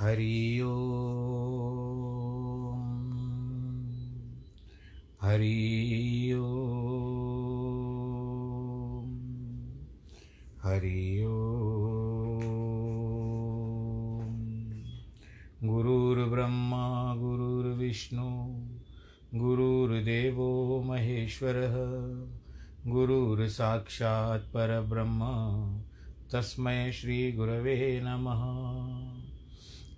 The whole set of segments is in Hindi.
हरि ओ हरि हरि ओ गुरुर्ब्रह्मा गुरुर्विष्णु गुरुर्देवो महेश्वरः गुरुर्साक्षात् तस्मै श्रीगुरवे नमः।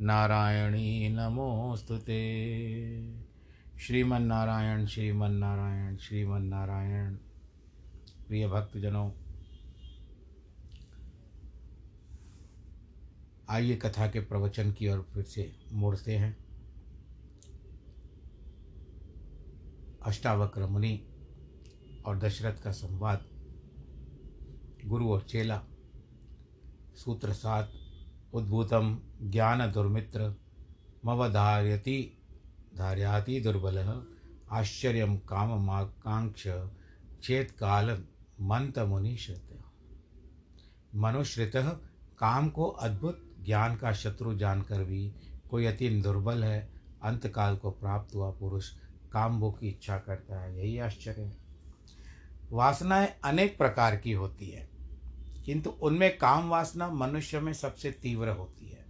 नारायणी नमोऽस्तु ते। श्रीमन्नारायण श्रीमन्नारायण श्रीमन्नारायण। प्रिय भक्तजनों, आइए कथा के प्रवचन की ओर फिर से मुड़ते हैं। अष्टावक्र मुनि और दशरथ का संवाद, गुरु और चेला, सूत्र सात उद्भूतम ज्ञान दुर्मित्र मवधार्यति धार्याति दुर्बल, आश्चर्य काममाकांक्ष चेत काल मंत मुनिश्रित मनुश्रित काम को अद्भुत ज्ञान का शत्रु जानकर भी कोई अति दुर्बल है, अंतकाल को प्राप्त हुआ पुरुष काम भोग की इच्छा करता है, यही आश्चर्य वासनाएँ अनेक प्रकार की होती है। किंतु उनमें काम वासना मनुष्य में सबसे तीव्र होती है।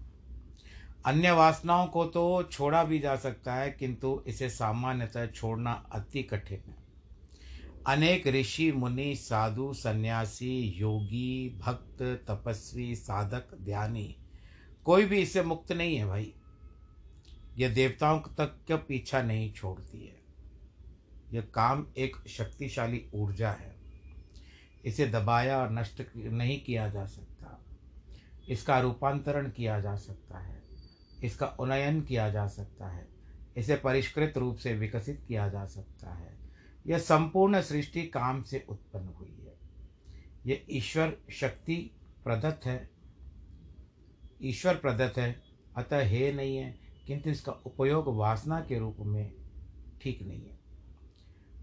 अन्य वासनाओं को तो छोड़ा भी जा सकता है, किंतु इसे सामान्यतः छोड़ना अति कठिन है। अनेक ऋषि, मुनि, साधु, सन्यासी, योगी, भक्त, तपस्वी, साधक, ध्यानी, कोई भी इससे मुक्त नहीं है भाई। यह देवताओं तक का पीछा नहीं छोड़ती है। यह काम एक शक्तिशाली ऊर्जा है। इसे दबाया और नष्ट नहीं किया जा सकता। इसका रूपांतरण किया जा सकता है। इसका उन्नयन किया जा सकता है। इसे परिष्कृत रूप से विकसित किया जा सकता है। यह संपूर्ण सृष्टि काम से उत्पन्न हुई है। यह ईश्वर शक्ति प्रदत्त है। ईश्वर प्रदत्त है। अतः हे नहीं है, किंतु इसका उपयोग वासना के रूप में ठीक नहीं है।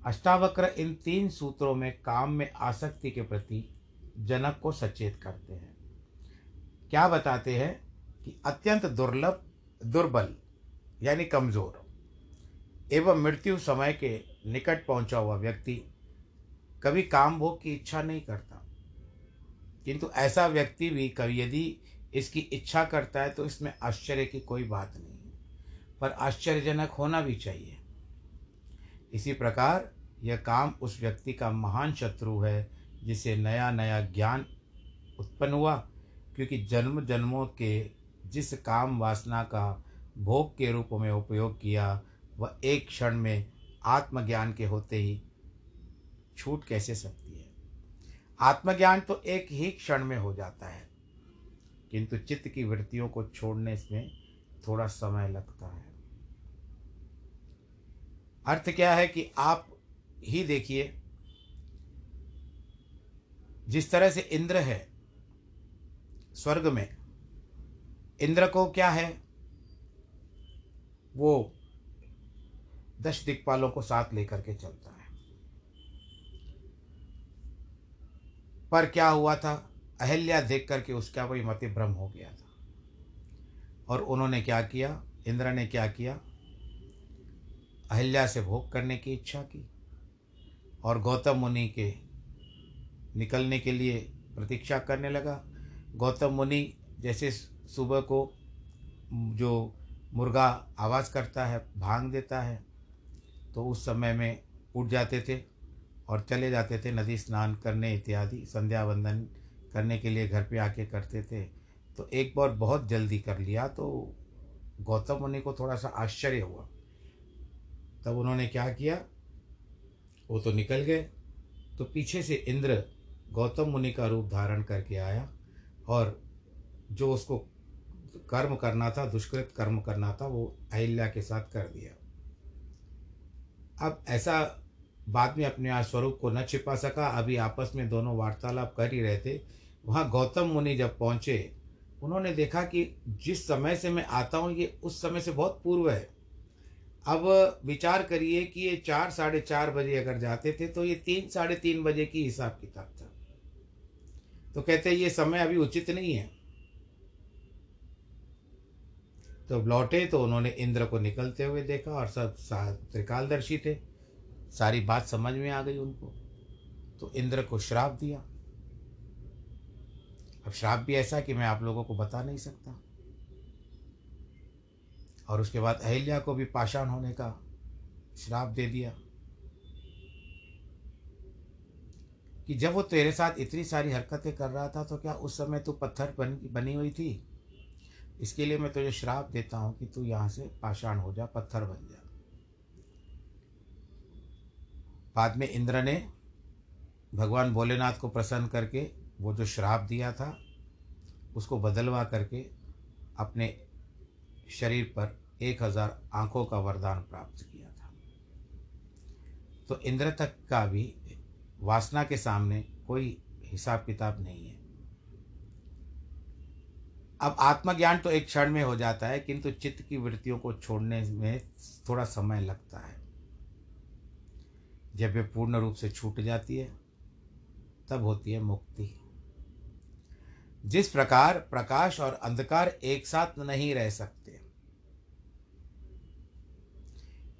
अष्टावक्र इन तीन सूत्रों में काम में आसक्ति के प्रति जनक को सचेत करते हैं। क्या बताते हैं कि अत्यंत दुर्लभ, दुर्बल, यानी कमज़ोर एवं मृत्यु समय के निकट पहुँचा हुआ व्यक्ति कभी काम भोग की इच्छा नहीं करता। किंतु ऐसा व्यक्ति भी कभी यदि इसकी इच्छा करता है तो इसमें आश्चर्य की कोई बात नहीं। पर आश्चर्यजनक होना भी चाहिए। इसी प्रकार यह काम उस व्यक्ति का महान शत्रु है, जिसे नया नया ज्ञान उत्पन्न हुआ। क्योंकि जन्म जन्मों के जिस काम वासना का भोग के रूप में उपयोग किया, वह एक क्षण में आत्मज्ञान के होते ही छूट कैसे सकती है? आत्मज्ञान तो एक ही क्षण में हो जाता है, किंतु चित्त की वृत्तियों को छोड़ने में थोड़ा समय लगता है। अर्थ क्या है कि आप ही देखिए, जिस तरह से इंद्र है स्वर्ग में, इंद्र को क्या है? वो दश दिक्पालों को साथ लेकर के चलता है। पर क्या हुआ था? अहल्या देख करके उसका वही मति भ्रम हो गया था। और उन्होंने क्या किया? इंद्र ने क्या किया? अहिल्या से भोग करने की इच्छा की और गौतम मुनि के निकलने के लिए प्रतीक्षा करने लगा। गौतम मुनि जैसे सुबह को जो मुर्गा आवाज़ करता है, भाँग देता है तो उस समय में उठ जाते थे और चले जाते थे नदी स्नान करने इत्यादि, संध्या वंदन करने के लिए घर पे आके करते थे। तो एक बार बहुत जल्दी कर लिया तो गौतम मुनि को थोड़ा सा आश्चर्य हुआ। तब उन्होंने क्या किया? वो तो निकल गए। तो पीछे से इंद्र गौतम मुनि का रूप धारण करके आया और जो उसको कर्म करना था, दुष्कृत कर्म करना था, वो अहिल्या के साथ कर दिया। अब ऐसा बाद में अपने आज स्वरूप को न छिपा सका। अभी आपस में दोनों वार्तालाप कर ही रहे थे। वहाँ गौतम मुनि जब पहुँचे, उन्होंने देखा कि जिस समय से मैं आता हूँ, ये उस समय से बहुत पूर्व है। अब विचार करिए कि ये चार साढ़े चार बजे अगर जाते थे तो ये तीन साढ़े तीन बजे की हिसाब किताब था। तो कहते ये समय अभी उचित नहीं है। तो लौटे तो उन्होंने इंद्र को निकलते हुए देखा और सब त्रिकालदर्शी थे। सारी बात समझ में आ गई उनको। तो इंद्र को श्राप दिया। अब श्राप भी ऐसा कि मैं आप लोगों को बता नहीं सकता। और उसके बाद अहिल्या को भी पाषाण होने का श्राप दे दिया कि जब वो तेरे साथ इतनी सारी हरकतें कर रहा था तो क्या उस समय तू पत्थर बन, बनी हुई थी? इसके लिए मैं तुझे श्राप देता हूँ कि तू यहाँ से पाषाण हो जा, पत्थर बन जा। बाद में इंद्र ने भगवान भोलेनाथ को प्रसन्न करके वो जो श्राप दिया था, उसको बदलवा करके अपने शरीर पर एक हज़ार आँखों का वरदान प्राप्त किया था। तो इंद्र तक का भी वासना के सामने कोई हिसाब किताब नहीं है। अब आत्मज्ञान तो एक क्षण में हो जाता है, किंतु चित्त की वृत्तियों को छोड़ने में थोड़ा समय लगता है। जब वे पूर्ण रूप से छूट जाती है, तब होती है मुक्ति। जिस प्रकार प्रकाश और अंधकार एक साथ नहीं रह सकते।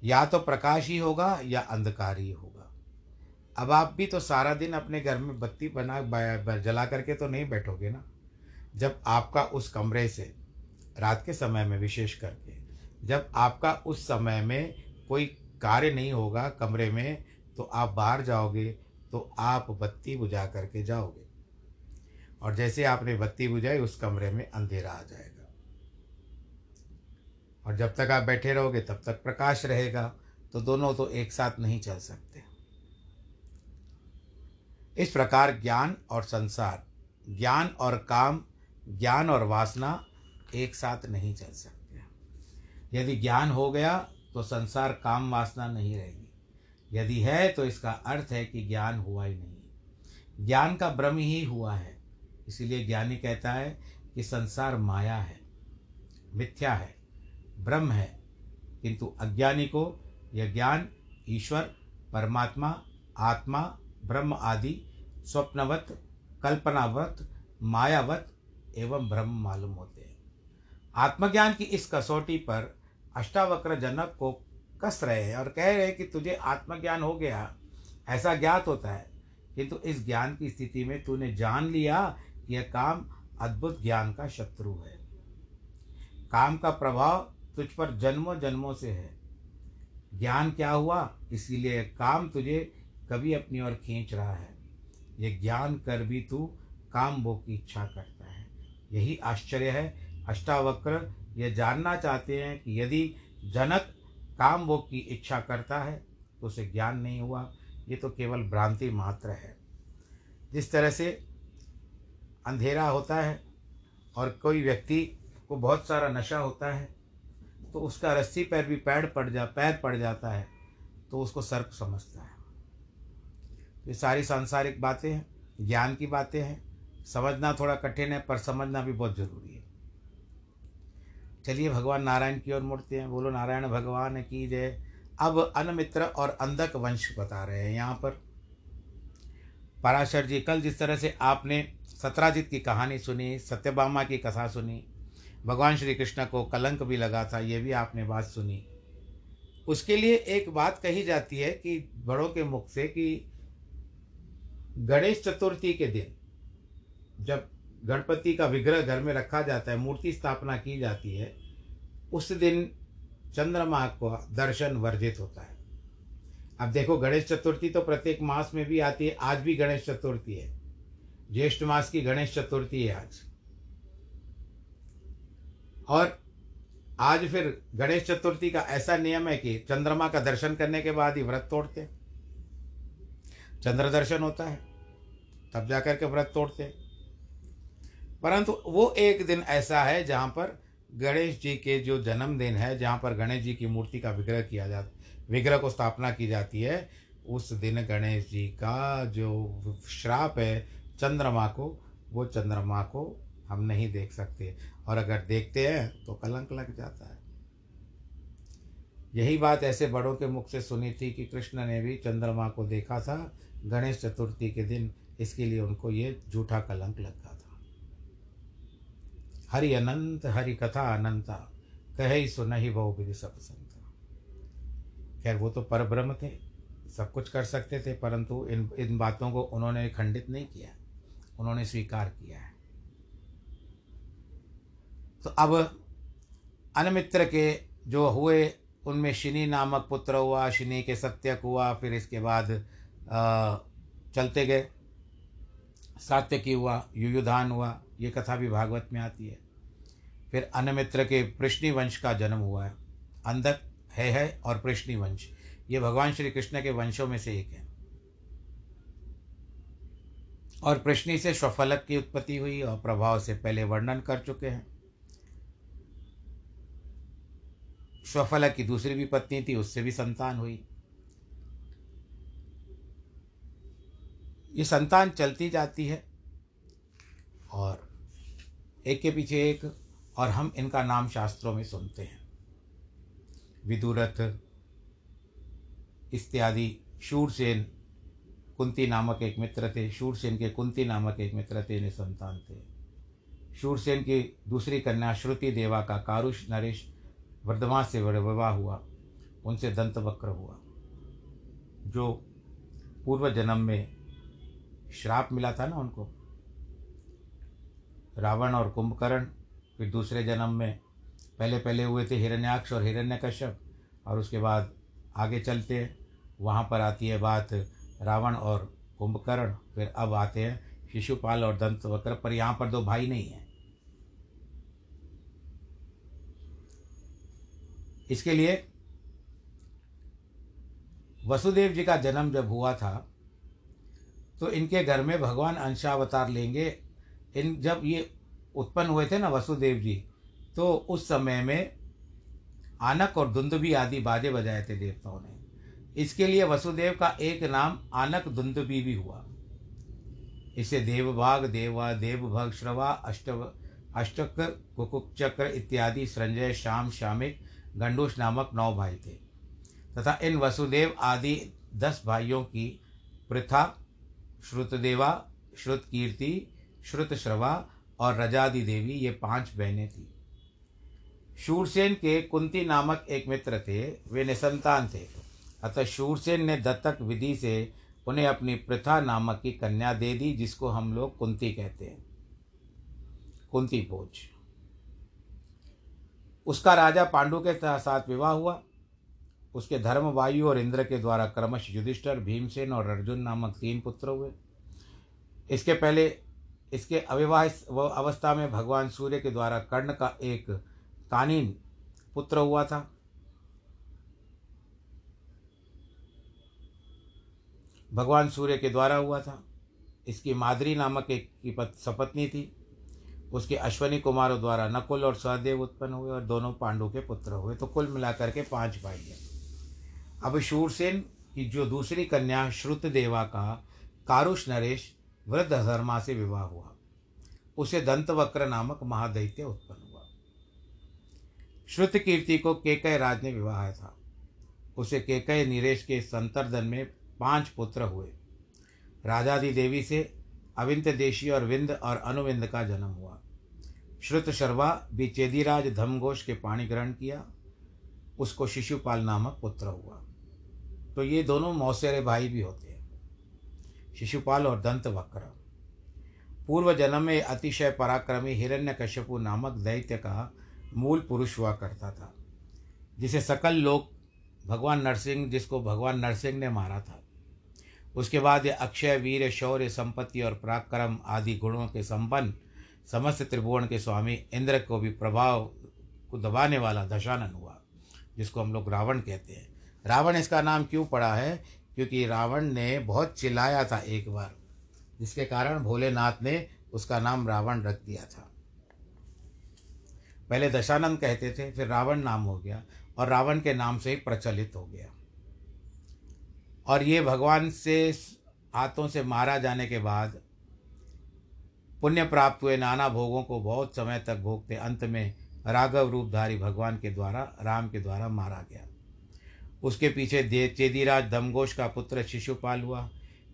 या तो प्रकाश ही होगा या अंधकार ही होगा। अब आप भी तो सारा दिन अपने घर में बत्ती बना जला करके तो नहीं बैठोगे ना? जब आपका उस कमरे से, रात के समय में विशेष करके, जब आपका उस समय में कोई कार्य नहीं होगा कमरे में तो आप बाहर जाओगे तो आप बत्ती बुझा करके जाओगे। और जैसे आपने बत्ती बुझाई, उस कमरे में अंधेरा आ जाएगा। और जब तक आप बैठे रहोगे, तब तक प्रकाश रहेगा तो दोनों तो एक साथ नहीं चल सकते। इस प्रकार ज्ञान और संसार, ज्ञान और काम, ज्ञान और वासना एक साथ नहीं चल सकते। यदि ज्ञान हो गया तो संसार, काम, वासना नहीं रहेगी। यदि है तो इसका अर्थ है कि ज्ञान हुआ ही नहीं। ज्ञान का भ्रम ही हुआ है। इसीलिए ज्ञानी कहता है कि संसार माया है, मिथ्या है, ब्रह्म है। किंतु अज्ञानी को यह ज्ञान ईश्वर, परमात्मा, आत्मा, ब्रह्म आदि, स्वप्नवत, कल्पनावत, मायावत एवं ब्रह्म मालूम होते हैं। आत्मज्ञान की इस कसौटी पर अष्टावक्र जनक को कस रहे हैं और कह रहे हैं कि तुझे आत्मज्ञान हो गया, ऐसा ज्ञात होता है। किंतु इस ज्ञान की स्थिति में तूने जान लिया यह काम अद्भुत ज्ञान का शत्रु है। काम का प्रभाव तुझ पर जन्मों जन्मों से है। ज्ञान क्या हुआ? इसीलिए काम तुझे कभी अपनी ओर खींच रहा है। यह ज्ञान कर भी तू काम भोग की इच्छा करता है। यही आश्चर्य है। अष्टावक्र ये जानना चाहते हैं कि यदि जनक काम भोग की इच्छा करता है तो उसे ज्ञान नहीं हुआ। ये तो केवल भ्रांति मात्र है। जिस तरह से अंधेरा होता है और कोई व्यक्ति को बहुत सारा नशा होता है तो उसका रस्सी पैर भी पैर पड़ जा, पैर पड़ जाता है तो उसको सर्प समझता है। ये सारी सांसारिक बातें हैं, ज्ञान की बातें हैं, समझना थोड़ा कठिन है, पर समझना भी बहुत ज़रूरी है। चलिए भगवान नारायण की ओर मुड़ते हैं, बोलो नारायण भगवान की जय। अब अनमित्र और अंधक वंश बता रहे हैं यहाँ पर। पराशर जी, कल जिस तरह से आपने सत्राजित की कहानी सुनी, सत्यभामा की कथा सुनी, भगवान श्री कृष्ण को कलंक भी लगा था, ये भी आपने बात सुनी। उसके लिए एक बात कही जाती है कि बड़ों के मुख से कि गणेश चतुर्थी के दिन जब गणपति का विग्रह घर में रखा जाता है, मूर्ति स्थापना की जाती है, उस दिन चंद्रमा को दर्शन वर्जित होता है। अब देखो, गणेश चतुर्थी तो प्रत्येक मास में भी आती है, आज भी गणेश चतुर्थी है। ज्येष्ठ मास की गणेश चतुर्थी है आज। और आज फिर गणेश चतुर्थी का ऐसा नियम है कि चंद्रमा का दर्शन करने के बाद ही व्रत तोड़ते चंद्र दर्शन होता है, तब जाकर के व्रत तोड़ते परंतु वो एक दिन ऐसा है जहाँ पर गणेश जी के जो जन्मदिन है, जहाँ पर गणेश जी की मूर्ति का विग्रह किया जाता विग्रह को स्थापना की जाती है, उस दिन गणेश जी का जो श्राप है, चंद्रमा को, वो चंद्रमा को हम नहीं देख सकते। और अगर देखते हैं तो कलंक लग जाता है। यही बात ऐसे बड़ों के मुख से सुनी थी कि कृष्ण ने भी चंद्रमा को देखा था, गणेश चतुर्थी के दिन। इसके लिए उनको ये झूठा कलंक लगा था। हरि अनंत, हरि कथा अनंता, कहे सुनहि बहु विधि सब संत खैर वो तो पर ब्रह्म थे सब कुछ कर सकते थे परंतु इन इन बातों को उन्होंने खंडित नहीं किया। उन्होंने स्वीकार किया है। तो अब अनमित्र के जो हुए उनमें शिनी नामक पुत्र हुआ शिनी के सत्यक हुआ फिर इसके बाद आ, चलते गए। सात्यकी हुआ युयुधान हुआ ये कथा भी भागवत में आती है। फिर अनमित्र के पृष्णी वंश का जन्म हुआ है। अंधक है है और पृष्णी वंश। ये भगवान श्री कृष्ण के वंशों में से एक है। और पृष्णी से स्वफलक की उत्पत्ति हुई और प्रभाव से पहले वर्णन कर चुके हैं। स्वफलक की दूसरी भी पत्नी थी, उससे भी संतान हुई। ये संतान चलती जाती है और एक के पीछे एक, और हम इनका नाम शास्त्रों में सुनते हैं। विदुरथ, इत्यादि, शूरसेन, कुंती नामक एक मित्र थे। शूरसेन के कुंती नामक एक मित्र थे, इन्हें संतान थे। शूरसेन की दूसरी कन्या श्रुति देवा का कारुष नरेश वर्धमान से विवाह हुआ। उनसे दंत वक्र हुआ, जो पूर्व जन्म में श्राप मिला था ना उनको। रावण और कुंभकर्ण, फिर दूसरे जन्म में पहले पहले हुए थे हिरण्याक्ष और हिरण्यकश्यप, और उसके बाद आगे चलते हैं। वहाँ पर आती है बात रावण और कुंभकर्ण, फिर अब आते हैं शिशुपाल और दंत वक्र पर यहाँ पर दो भाई नहीं हैं। इसके लिए वसुदेव जी का जन्म जब हुआ था तो इनके घर में भगवान अंशावतार लेंगे। इन जब ये उत्पन्न हुए थे ना वसुदेव जी तो उस समय में आनक और धुंदुबी आदि बाजे बजाए थे देवताओं ने। इसके लिए वसुदेव का एक नाम आनक धुंदुबी भी हुआ। इसे देवभाग, देवा, देवभग, श्रवा, अष्ट, अष्टक कुकुक चक्र इत्यादि, संजय, श्याम, श्यामिक, गंडूष नामक नौ भाई थे। तथा इन वसुदेव आदि दस भाइयों की प्रथा श्रुतदेवा श्रुत कीर्ति, श्रुत श्रवा और रजादी देवी, ये पाँच बहनें थी। शूरसेन के कुंती नामक एक मित्र थे, वे निसंतान थे। अतः शूरसेन ने दत्तक विधि से उन्हें अपनी प्रथा नामक की कन्या दे दी, जिसको हम लोग कुंती कहते हैं। कुंती भोज। उसका राजा पांडु के साथ विवाह हुआ। उसके धर्म वायु और इंद्र के द्वारा क्रमश युधिष्ठर, भीमसेन और अर्जुन नामक तीन पुत्र हुए। इसके पहले, इसके अविवाहित अवस्था में भगवान सूर्य के द्वारा कर्ण का एक कानीन, पुत्र हुआ था। भगवान सूर्य के द्वारा हुआ था। इसकी मादरी नामक एक की सपत्नी थी। उसके अश्वनी कुमारों द्वारा नकुल और सहदेव उत्पन्न हुए और दोनों पांडु के पुत्र हुए। तो कुल मिलाकर के पाँच भाई हैं। अब शूरसेन की जो दूसरी कन्या श्रुतदेवा का कारुष नरेश वृद्ध धर्मा से विवाह हुआ। उसे दंतवक्र नामक महादैत्य उत्पन्न श्रुत कीर्ति को केकय राज ने विवाह था। उसे केकय नीरेश के संतर्दन में पाँच पुत्र हुए। राजादी देवी से अविंत देशी और विंद और अनुविंद का जन्म हुआ। श्रुत शर्वा भी चेदीराज धमघोष के पाणी ग्रहण किया। उसको शिशुपाल नामक पुत्र हुआ। तो ये दोनों मौसेरे भाई भी होते हैं। शिशुपाल और दंत वक्र। पूर्व जन्म में अतिशय पराक्रमी हिरण्यकश्यपु नामक दैत्य का मूल पुरुष हुआ करता था, जिसे सकल लोग भगवान नरसिंह, जिसको भगवान नरसिंह ने मारा था। उसके बाद ये अक्षय, वीर, शौर्य, संपत्ति और पराक्रम आदि गुणों के संपन्न समस्त त्रिभुवन के स्वामी इंद्र को भी प्रभाव को दबाने वाला दशानन हुआ, जिसको हम लोग रावण कहते हैं। रावण इसका नाम क्यों पड़ा है? क्योंकि रावण ने बहुत चिल्लाया था एक बार, जिसके कारण भोलेनाथ ने उसका नाम रावण रख दिया था। पहले दशानंद कहते थे, फिर रावण नाम हो गया और रावण के नाम से ही प्रचलित हो गया। और ये भगवान से हाथों से मारा जाने के बाद पुण्य प्राप्त हुए नाना भोगों को बहुत समय तक भोगते अंत में राघव रूपधारी भगवान के द्वारा, राम के द्वारा मारा गया। उसके पीछे चेदीराज दमघोष का पुत्र शिशुपाल हुआ।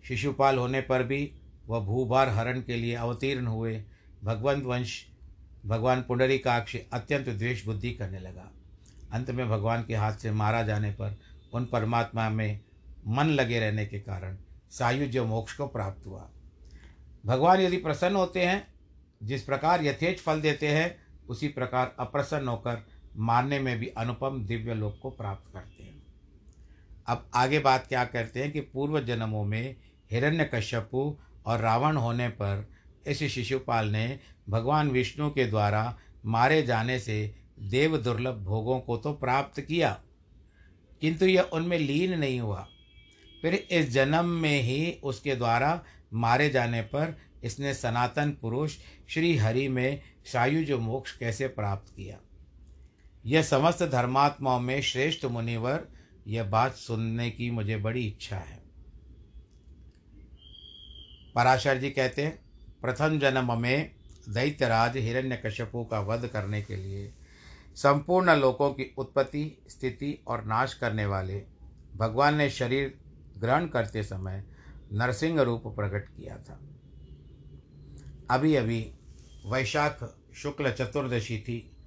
शिशुपाल होने पर भी वह भूभार हरण के लिए अवतीर्ण हुए। भगवंत वंश भगवान पुंडरी काक्ष अत्यंत द्वेष बुद्धि करने लगा। अंत में भगवान के हाथ से मारा जाने पर उन परमात्मा में मन लगे रहने के कारण सायुज्य मोक्ष को प्राप्त हुआ। भगवान यदि प्रसन्न होते हैं, जिस प्रकार यथेच फल देते हैं, उसी प्रकार अप्रसन्न होकर मारने में भी अनुपम दिव्य लोक को प्राप्त करते हैं। अब आगे बात क्या करते हैं कि पूर्व जन्मों में हिरण्यकश्यपु और रावण होने पर इस शिशुपाल ने भगवान विष्णु के द्वारा मारे जाने से देव दुर्लभ भोगों को तो प्राप्त किया, किंतु यह उनमें लीन नहीं हुआ। फिर इस जन्म में ही उसके द्वारा मारे जाने पर इसने सनातन पुरुष श्री हरि में सायुज मोक्ष कैसे प्राप्त किया? यह समस्त धर्मात्माओं में श्रेष्ठ मुनिवर, यह बात सुनने की मुझे बड़ी इच्छा है। पराशर जी कहते हैं प्रथम जन्म में दैत्यराज हिरण्य हिरण्यकश्यपु का वध करने के लिए संपूर्ण लोकों की उत्पत्ति, स्थिति और नाश करने वाले भगवान ने शरीर ग्रहण करते समय नरसिंह रूप प्रकट किया था। अभी अभी वैशाख शुक्ल चतुर्दशी थी,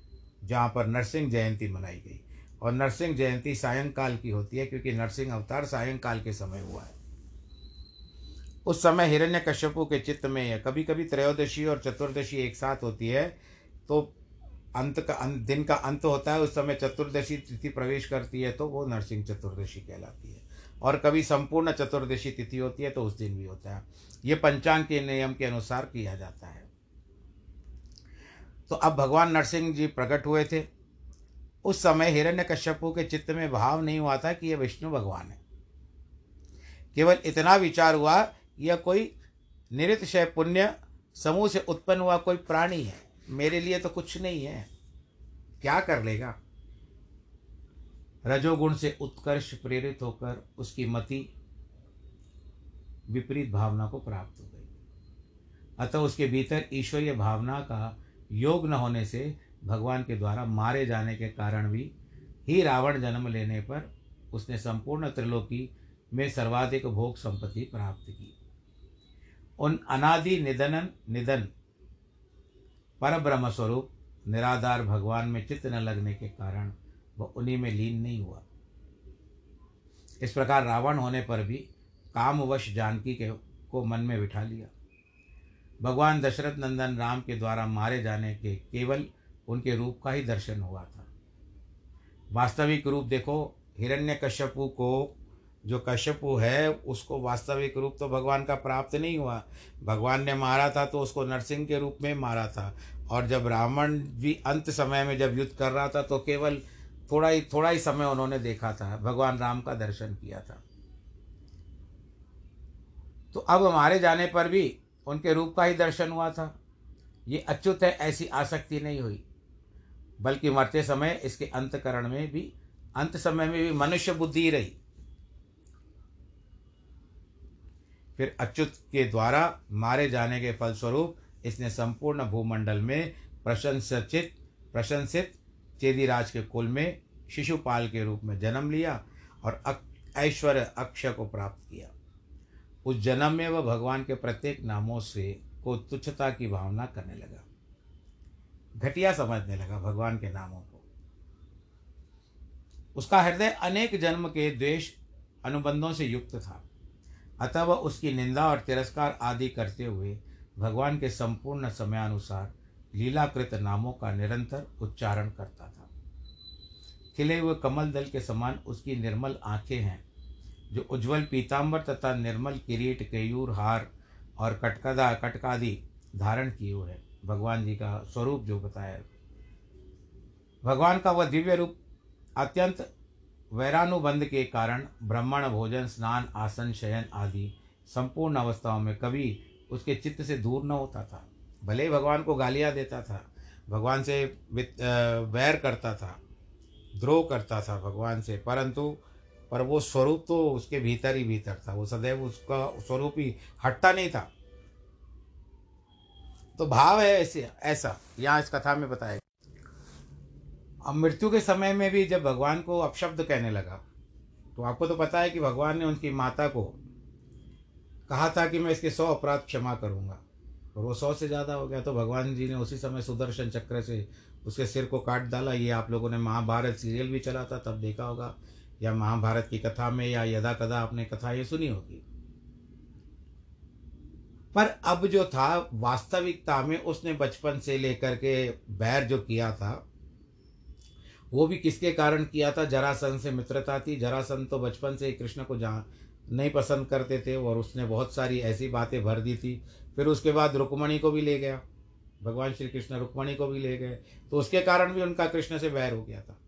जहाँ पर नरसिंह जयंती मनाई गई। और नरसिंह जयंती सायंकाल की होती है, क्योंकि नरसिंह अवतार सायंकाल के समय हुआ है। उस समय हिरण्य कश्यपु के चित्त में कभी कभी त्रयोदशी और चतुर्दशी एक साथ होती है तो अंत का अंत दिन का अंत होता है, उस समय चतुर्दशी तिथि प्रवेश करती है तो वो नरसिंह चतुर्दशी कहलाती है। और कभी संपूर्ण चतुर्दशी तिथि होती है तो उस दिन भी होता है। ये पंचांग के नियम के अनुसार किया जाता है। तो अब भगवान नरसिंह जी प्रकट हुए थे। उस समय हिरण्य कश्यपु के चित्त में भाव नहीं हुआ था कि यह विष्णु भगवान है। केवल इतना विचार हुआ यह कोई निरितशय पुण्य समूह से उत्पन्न हुआ कोई प्राणी है, मेरे लिए तो कुछ नहीं है। क्या कर लेगा? रजोगुण से उत्कर्ष प्रेरित होकर उसकी मति विपरीत भावना को प्राप्त हो गई। अतः उसके भीतर ईश्वरीय भावना का योग न होने से भगवान के द्वारा मारे जाने के कारण भी ही रावण जन्म लेने पर उसने संपूर्ण त्रिलोकी में सर्वाधिक भोग संपत्ति प्राप्त की। उन अनादि निधन निधन। पर ब्रह्म स्वरूप निराधार भगवान में चित्त न लगने के कारण वह उन्हीं में लीन नहीं हुआ। इस प्रकार रावण होने पर भी कामवश जानकी के को मन में बिठा लिया। भगवान दशरथ नंदन राम के द्वारा मारे जाने के केवल उनके रूप का ही दर्शन हुआ था। वास्तविक रूप देखो हिरण्य कश्यपु को जो कश्यपु है, उसको वास्तविक रूप तो भगवान का प्राप्त नहीं हुआ। भगवान ने मारा था तो उसको नरसिंह के रूप में मारा था। और जब रावण भी अंत समय में जब युद्ध कर रहा था तो केवल थोड़ा ही थोड़ा ही समय उन्होंने देखा था। भगवान राम का दर्शन किया था। तो अब मारे जाने पर भी उनके रूप का ही दर्शन हुआ था। ये अच्युत है, ऐसी आसक्ति नहीं हुई। बल्कि मरते समय इसके अंतकरण में भी, अंत समय में भी मनुष्य बुद्धि रही। फिर अच्युत के द्वारा मारे जाने के फलस्वरूप इसने संपूर्ण भूमंडल में प्रशंसित प्रशंसित चेदीराज के कुल में शिशुपाल के रूप में जन्म लिया और ऐश्वर्य अक्षय को प्राप्त किया। उस जन्म में वह भगवान के प्रत्येक नामों से को तुच्छता की भावना करने लगा। घटिया समझने लगा भगवान के नामों को। उसका हृदय अनेक जन्म के द्वेष अनुबंधों से युक्त था। अतः वह उसकी निंदा और तिरस्कार आदि करते हुए भगवान के संपूर्ण समयानुसार लीलाकृत नामों का निरंतर उच्चारण करता था। खिले हुए कमल दल के समान उसकी निर्मल आँखें हैं, जो उज्जवल पीताम्बर तथा निर्मल किरीट, केयूर, हार और कटकदा, कटकादि धारण किए हुए हैं। भगवान जी का स्वरूप जो बताया। भगवान का वह दिव्य रूप अत्यंत वैरानुबंध के कारण ब्राह्मण भोजन, स्नान, आसन, शयन आदि संपूर्ण अवस्थाओं में कभी उसके चित्त से दूर न होता था। भले ही भगवान को गालियाँ देता था, भगवान से वैर करता था, द्रोह करता था भगवान से, परंतु, पर वो स्वरूप तो उसके भीतर ही भीतर था। वो सदैव उसका स्वरूप ही हटता नहीं था। तो भाव है ऐसे, ऐसा, यहाँ इस कथा में बताया अब मृत्यु के समय में भी जब भगवान को अपशब्द कहने लगा तो आपको तो पता है कि भगवान ने उनकी माता को कहा था कि मैं इसके सौ अपराध क्षमा करूँगा। और वो सौ से ज़्यादा हो गया तो भगवान जी ने उसी समय सुदर्शन चक्र से उसके सिर को काट डाला। ये आप लोगों ने महाभारत सीरियल भी चला था, तब देखा होगा। या महाभारत की कथा में या यदा कदा आपने कथा ये सुनी होगी। पर अब जो था, वास्तविकता में उसने बचपन से लेकर के बैर जो किया था वो भी किसके कारण किया था? जरासन से मित्रता थी। जरासन तो बचपन से ही कृष्ण को जहाँ नहीं पसंद करते थे और उसने बहुत सारी ऐसी बातें भर दी थी। फिर उसके बाद रुक्मणी को भी ले गया। भगवान श्री कृष्ण रुक्मणी को भी ले गए। तो उसके कारण भी उनका कृष्ण से बैर हो गया था।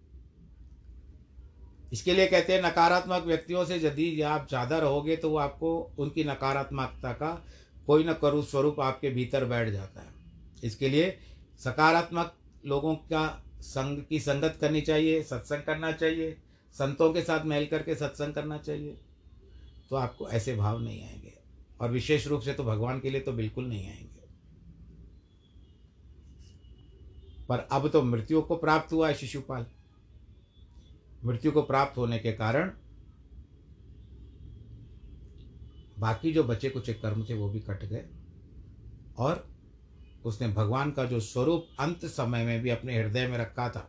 इसके लिए कहते हैं, नकारात्मक व्यक्तियों से यदि आप ज़्यादा रहोगे तो वो आपको उनकी नकारात्मकता का कोई न करू स्वरूप आपके भीतर बैठ जाता है। इसके लिए सकारात्मक लोगों का संग की संगत करनी चाहिए, सत्संग करना चाहिए, संतों के साथ मेल करके सत्संग करना चाहिए। तो आपको ऐसे भाव नहीं आएँगे। और विशेष रूप से तो भगवान के लिए तो बिल्कुल नहीं आएँगे। पर अब तो मृत्यु को प्राप्त हुआ है शिशुपाल। मृत्यु को प्राप्त होने के कारण बाकी जो बचे कुछ कर्म थे वो भी कट गए। और उसने भगवान का जो स्वरूप अंत समय में भी अपने हृदय में रखा था।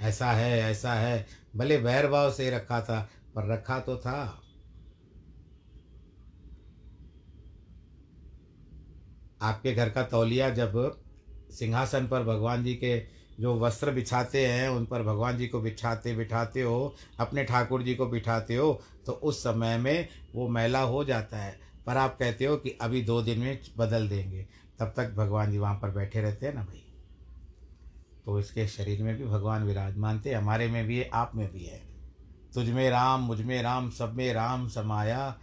ऐसा है ऐसा है, भले वैर भाव से रखा था, पर रखा तो था। आपके घर का तौलिया जब सिंहासन पर भगवान जी के जो वस्त्र बिछाते हैं, उन पर भगवान जी को बिछाते बिठाते हो, अपने ठाकुर जी को बिठाते हो तो उस समय में वो मैला हो जाता है। पर आप कहते हो कि अभी दो दिन में बदल देंगे। तब तक भगवान जी वहाँ पर बैठे रहते हैं ना भाई? तो इसके शरीर में भी भगवान विराजमान थे, हमारे में भी है, आप में भी है। तुझ में राम, मुझमें राम, सब में राम समाया।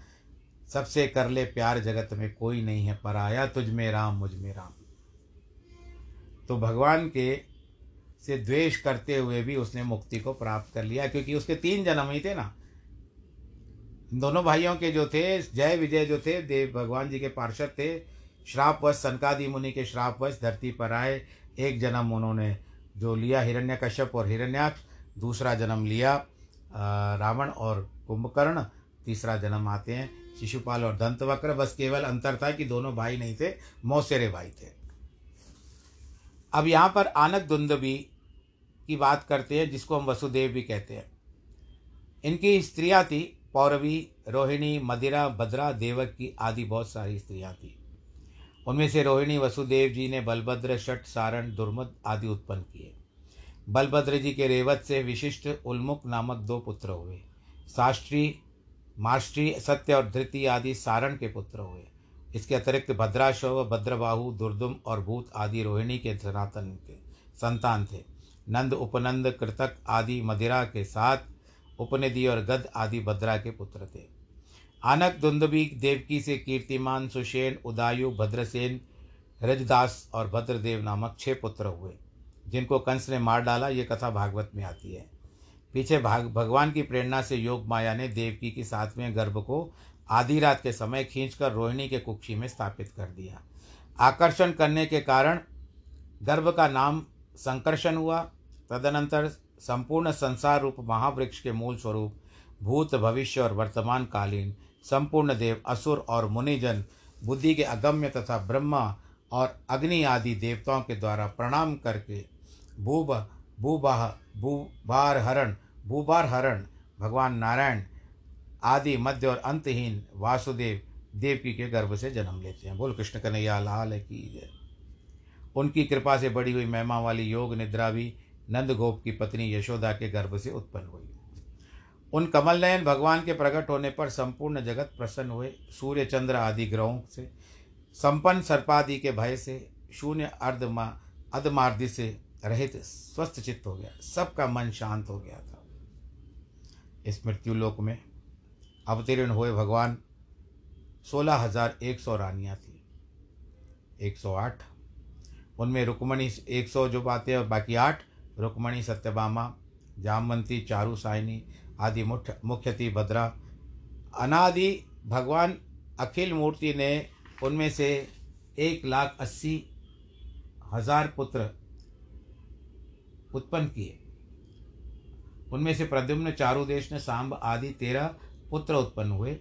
सबसे कर ले प्यार जगत में कोई नहीं है पराया, तुझ में राम, मुझमें राम। तो भगवान के से द्वेष करते हुए भी उसने मुक्ति को प्राप्त कर लिया, क्योंकि उसके तीन जन्म ही थे ना। दोनों भाइयों के जो थे, जय विजय जो थे, देव, भगवान जी के पार्षद थे श्रापवश, सनकादि मुनि के श्रापवश धरती पर आए। एक जन्म उन्होंने जो लिया हिरण्य कश्यप और हिरण्याक्ष, दूसरा जन्म लिया रावण और कुंभकर्ण, तीसरा जन्म आते हैं, शिशुपाल और दंतवक्र। बस केवल अंतर था कि दोनों भाई नहीं थे, मौसेरे भाई थे। अब यहाँ पर आनक दुंदबी की बात करते हैं, जिसको हम वसुदेव भी कहते हैं। इनकी स्त्रियाँ थी, पौरवी, रोहिणी, मदिरा भद्रा देवक की आदि बहुत सारी स्त्रियाँ थी। उनमें से रोहिणी वसुदेव जी ने बलभद्र शट सारण, दुर्मद आदि उत्पन्न किए। बलभद्र जी के रेवत से विशिष्ट उन्मुख नामक दो पुत्र हुए। साष्ट्री माष्ट्री सत्य और धृति आदि सारण के पुत्र हुए। इसके अतिरिक्त भद्राशव, भद्रबाहु, दुर्दुम और भूत आदि रोहिणी के सनातन के संतान थे। नंद, उपनंद, कृतक आदि मदिरा के साथ, उपनिधि और गद आदि भद्रा के पुत्र थे। आनक दुंदुबी देवकी से कीर्तिमान सुषेन उदायु भद्रसेन, रजदास और भद्रदेव नामक छह पुत्र हुए, जिनको कंस ने मार डाला। ये कथा भागवत में आती है। पीछे भाग, भगवान की प्रेरणा से योग माया ने देवकी की सातवें गर्भ को आधी रात के समय खींचकर रोहिणी के कुक्षी में स्थापित कर दिया। आकर्षण करने के कारण गर्भ का नाम संकर्षण हुआ। तदनंतर संपूर्ण संसार रूप महावृक्ष के मूल स्वरूप, भूत, भविष्य और वर्तमान कालीन संपूर्ण देव असुर और मुनिजन, बुद्धि के अगम्य तथा ब्रह्मा और अग्नि आदि देवताओं के द्वारा प्रणाम करके, भूब, भूबाह भूबार हरण भूबार हरण भगवान नारायण आदि मध्य और अंतहीन वासुदेव, देवकी के गर्भ से जन्म लेते हैं। बोल कृष्ण कन्हैया, लाल की जय। उनकी कृपा से बड़ी हुई महिमा वाली योग निद्रा भी नंद गोप की पत्नी यशोदा के गर्भ से उत्पन्न हुई। उन कमल नयन भगवान के प्रकट होने पर संपूर्ण जगत प्रसन्न हुए। सूर्य चंद्र आदि ग्रहों से, संपन्न सर्पादि के भय से, शून्य अर्धमा अधमार्दि से रहित स्वस्थ चित्त हो गया। सबका मन शांत हो गया था। इस मृत्युलोक में अवतीर्ण हुए भगवान सोलह हज़ार एक सौ रानियाँ थी। एक सौ आठ, उनमें रुक्मणी एक सौ जो बातें और बाकी आठ, रुक्मणी, सत्यभामा, जामवंती, चारू साइनी आदि मुख्य थी भद्रा। अनादि भगवान अखिल मूर्ति ने उनमें से एक लाख अस्सी हज़ार पुत्र उत्पन्न किए। उनमें से प्रद्युम्न चारु देश ने सांब आदि तेरह पुत्र उत्पन्न हुए।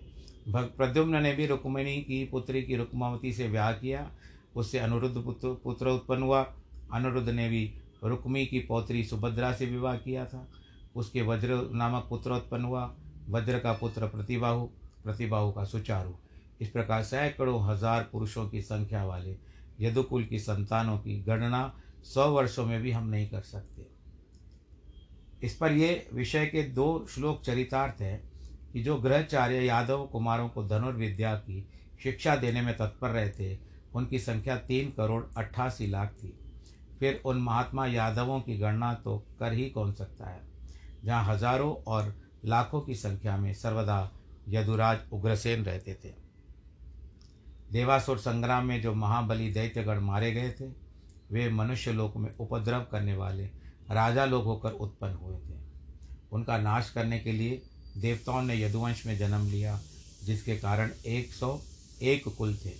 प्रद्युम्न ने भी रुक्मिणी की पुत्री की रुक्मावती से विवाह किया। उससे अनुरुद्ध पुत्र पुत्र उत्पन्न हुआ। अनुरुद्ध ने भी रुक्मी की पौत्री सुभद्रा से विवाह किया था। उसके वज्र नामक पुत्र उत्पन्न हुआ। वज्र का पुत्र प्रतिबाहु प्रतिबाहु का सुचारु। इस प्रकार सैकड़ों हज़ार पुरुषों की संख्या वाले यदुकुल की संतानों की गणना सौ वर्षों में भी हम नहीं कर सकते। इस पर ये विषय के दो श्लोक चरितार्थ हैं कि जो ग्रहचार्य यादव कुमारों को धनुर्विद्या की शिक्षा देने में तत्पर रहे थे, उनकी संख्या तीन करोड़ अट्ठासी लाख थी। फिर उन महात्मा यादवों की गणना तो कर ही कौन सकता है? जहाँ हज़ारों और लाखों की संख्या में सर्वदा यदुराज उग्रसेन रहते थे। देवासुर संग्राम में जो महाबली दैत्यगण मारे गए थे, वे मनुष्य लोक में उपद्रव करने वाले राजा लोग होकर उत्पन्न हुए थे। उनका नाश करने के लिए देवताओं ने यदुवंश में जन्म लिया, जिसके कारण एक सौ एक कुल थे।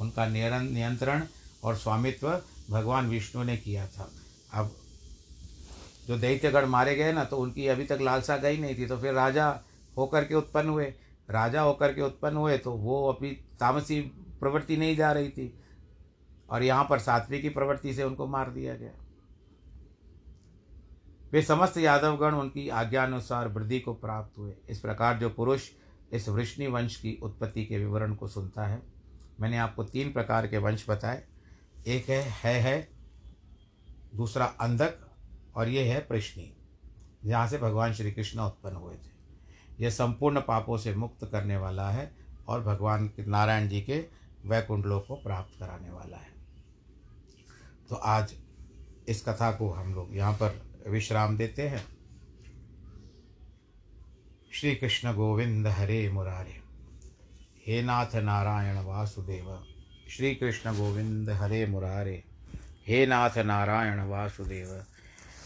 उनका नियंत्रण और स्वामित्व भगवान विष्णु ने किया था। अब जो दैत्यगढ़ मारे गए ना तो उनकी अभी तक लालसा गई नहीं थी। तो फिर राजा होकर के उत्पन्न हुए। राजा होकर के उत्पन्न हुए तो वो अभी तामसी प्रवृत्ति नहीं जा रही थी। और यहाँ पर सात्वी की प्रवृत्ति से उनको मार दिया गया। वे समस्त यादवगण उनकी आज्ञानुसार वृद्धि को प्राप्त हुए। इस प्रकार जो पुरुष इस वृष्णि वंश की उत्पत्ति के विवरण को सुनता है, मैंने आपको तीन प्रकार के वंश बताए। एक है है है, दूसरा अंधक और ये है प्रश्नी जहाँ से भगवान श्री कृष्ण उत्पन्न हुए थे। यह संपूर्ण पापों से मुक्त करने वाला है और भगवान नारायण जी के वैकुंठ लोक को प्राप्त कराने वाला है। तो आज इस कथा को हम लोग यहाँ पर विश्राम देते हैं। श्री कृष्ण गोविंद हरे मुरारे। हे नाथ नारायण वासुदेव। श्री कृष्ण गोविंद हरे मुरारे। हे नाथ नारायण वासुदेव।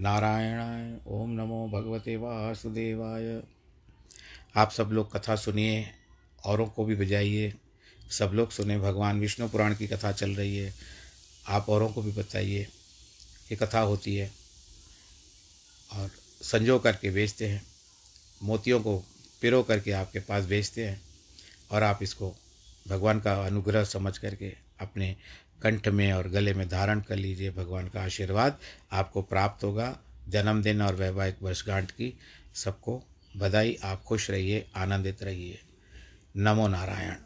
नारायणाय, ओम नमो भगवते वासुदेवाय। आप सब लोग कथा सुनिए, औरों को भी बजाइए। सब लोग सुने, भगवान विष्णु पुराण की कथा चल रही है। आप औरों को भी बताइए, ये कथा होती है। और संजो करके बेचते हैं, मोतियों को पिरो करके आपके पास बेचते हैं। और आप इसको भगवान का अनुग्रह समझ करके अपने कंठ में और गले में धारण कर लीजिए भगवान का आशीर्वाद। आपको प्राप्त होगा जन्मदिन और वैवाहिक वर्षगांठ की। सबको बधाई, आप खुश रहिए, आनंदित रहिए। नमो नारायण।